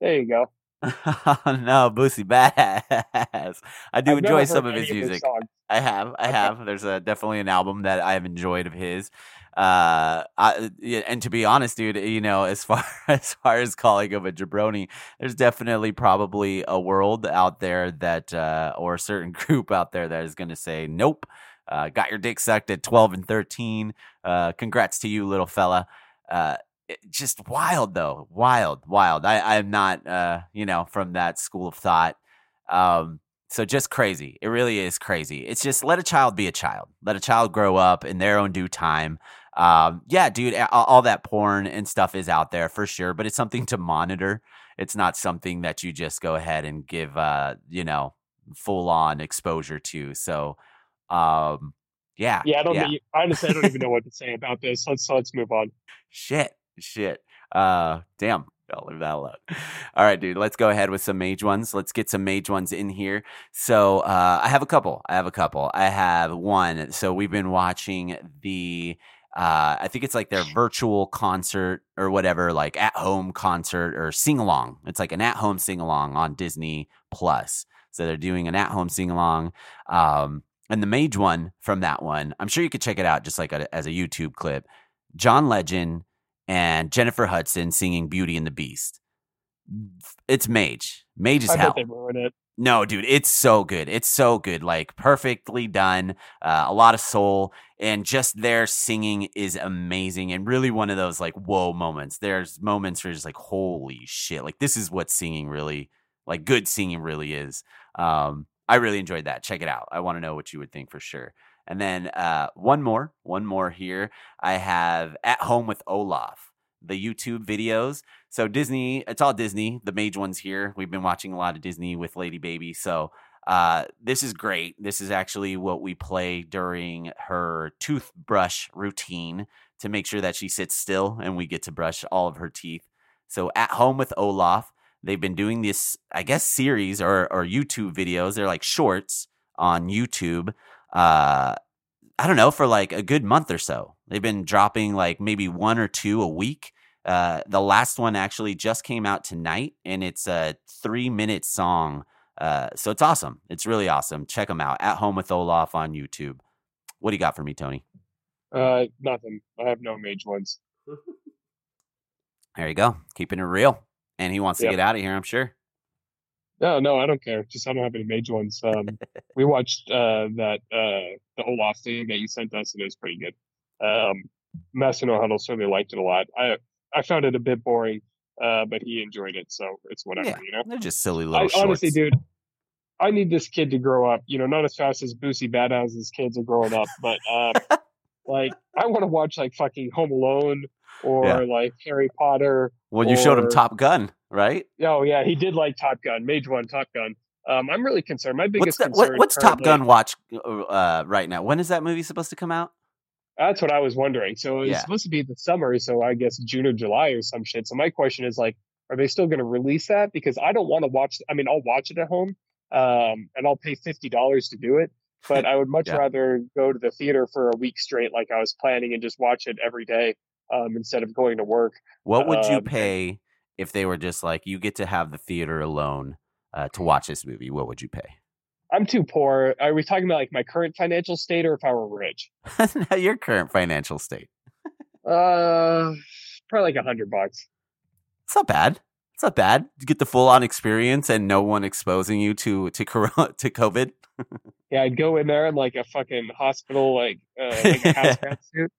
there you go. no, Boosie Badazz. I do I've enjoy some of his music. songs. I have, I Okay. have. There's a definitely an album that I have enjoyed of his. Uh, I, and to be honest, dude, you know, as far as far as calling him a jabroni, there's definitely probably a world out there that, uh, or a certain group out there that is going to say, nope. Uh, got your dick sucked at 12 and 13. Uh, congrats to you, little fella. Uh, just wild though, wild, wild. I, I'm not, uh, you know, from that school of thought. Um, so just crazy. It really is crazy. It's just let a child be a child. Let a child grow up in their own due time. Um, yeah, dude, all, that porn and stuff is out there for sure, but it's something to monitor. It's not something that you just go ahead and give, uh, you know, full on exposure to. So, um, yeah, Yeah, I don't. know- honestly, I don't even know what to say about this. Let's let's move on. Shit, shit. Uh, damn. I'll leave that alone. All right, dude. Let's go ahead with some mage ones. Let's get some mage ones in here. So, uh, I have a couple. I have a couple. I have one. So we've been watching the. Uh, I think it's like their virtual concert or whatever, like at home concert or sing along. It's like an at home sing along on Disney Plus. So they're doing an at home sing along. Um, and the mage one from that one, I'm sure you could check it out just like a, as a YouTube clip. John Legend and Jennifer Hudson singing Beauty and the Beast. It's Mage. Mage is I hell. They ruin it. No, dude, it's so good. It's so good. Like perfectly done. Uh, a lot of soul and just their singing is amazing and really one of those like whoa moments. There's moments where it's like holy shit. Like this is what singing really like good singing really is. Um, I really enjoyed that. Check it out. I want to know what you would think for sure. And then uh, one more, one more here. I have At Home with Olaf, the YouTube videos. So Disney, it's all Disney. The mage ones here. We've been watching a lot of Disney with Lady Baby. So uh, this is great. This is actually what we play during her toothbrush routine to make sure that she sits still and we get to brush all of her teeth. So at home with Olaf, they've been doing this, I guess, series or or YouTube videos. They're like shorts on YouTube uh, I don't know, for like a good month or so. They've been dropping like maybe one or two a week. Uh, the last one actually just came out tonight, and it's a three minute song. Uh, so it's awesome. It's really awesome. Check them out. At Home with Olaf on YouTube. What do you got for me, Tony? Uh, nothing. I have no mage ones. there you go. Keeping it real. And he wants to yep. get out of here, I'm sure. No, no, I don't care. Just I don't have any major ones. Um, we watched uh, that uh, the Olaf thing that you sent us, and it was pretty good. Um, Master No Huddle certainly liked it a lot. I I found it a bit boring, uh, but he enjoyed it, so it's whatever. Yeah, you know, they're just silly little. I, honestly, dude, I need this kid to grow up. You know, not as fast as Boosie Badazz's kids are growing up, but um, like I want to watch like fucking Home Alone or yeah. like Harry Potter. Well, you showed him Top Gun right? Oh yeah, he did like Top Gun, Mage One, Top Gun. Um, I'm really concerned. My biggest what's, concern. What, what's Top Gun watch uh, right now? When is that movie supposed to come out? That's what I was wondering. So it's yeah. supposed to be the summer, so I guess June or July or some shit. So my question is like, are they still going to release that? Because I don't want to watch. I mean, I'll watch it at home, um, and I'll pay fifty dollars to do it. But I would much yeah. rather go to the theater for a week straight, like I was planning, and just watch it every day um, instead of going to work. What would you um, pay if they were just like you get to have the theater alone uh, to watch this movie, what would you pay? I'm too poor. Are we talking about like my current financial state or if I were rich? Not Your current financial state. uh, probably like a hundred bucks. It's not bad. It's not bad. You get the full on experience and no one exposing you to to corona, to COVID. yeah, I'd go in there in like a fucking hospital, like uh, like a hazmat suit,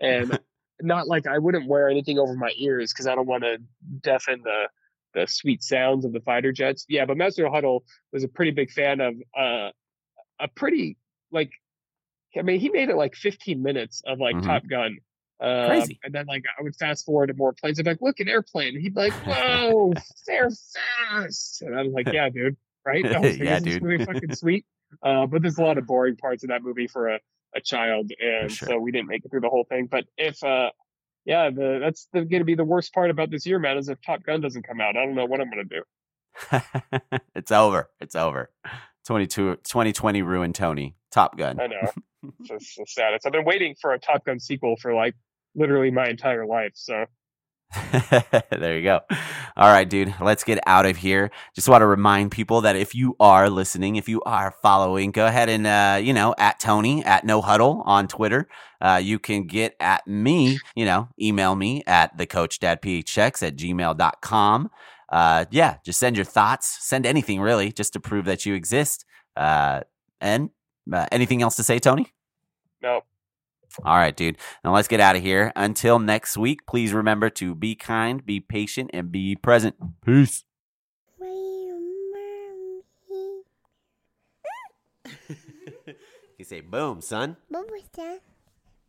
and not like I wouldn't wear anything over my ears because I don't want to deafen the the sweet sounds of the fighter jets. Yeah, but Master Huddle was a pretty big fan of uh, a pretty like I mean he made it like 15 minutes of like mm-hmm. Top Gun. Uh, Crazy. And then like I would fast forward to more planes. I'd be like, look, an airplane. And he'd be like, whoa, they're fast. And I'm like, yeah, dude, right? yeah, dude. Movie fucking sweet. Uh, but there's a lot of boring parts in that movie for a a child, and sure. so we didn't make it through the whole thing. But if, uh, yeah, the, that's going to be the worst part about this year, man. Is if Top Gun doesn't come out, I don't know what I'm going to do. it's over. It's over. 22, 2020 ruined Tony. Top Gun. I know. it's so sad. I've been waiting for a Top Gun sequel for like literally my entire life. So there you go. All right, dude, let's get out of here. Just want to remind people that if you are listening, if you are following, go ahead and, uh, you know, at Tony, at No Huddle on Twitter. Uh, you can get at me, you know, email me at the coach dad checks at gmail.com. Uh, yeah, just send your thoughts, send anything really, just to prove that you exist. Uh, and uh, anything else to say, Tony? No. All right, dude. Now let's get out of here. Until next week, please remember to be kind, be patient, and be present. Peace. you say boom, son. Boom, son.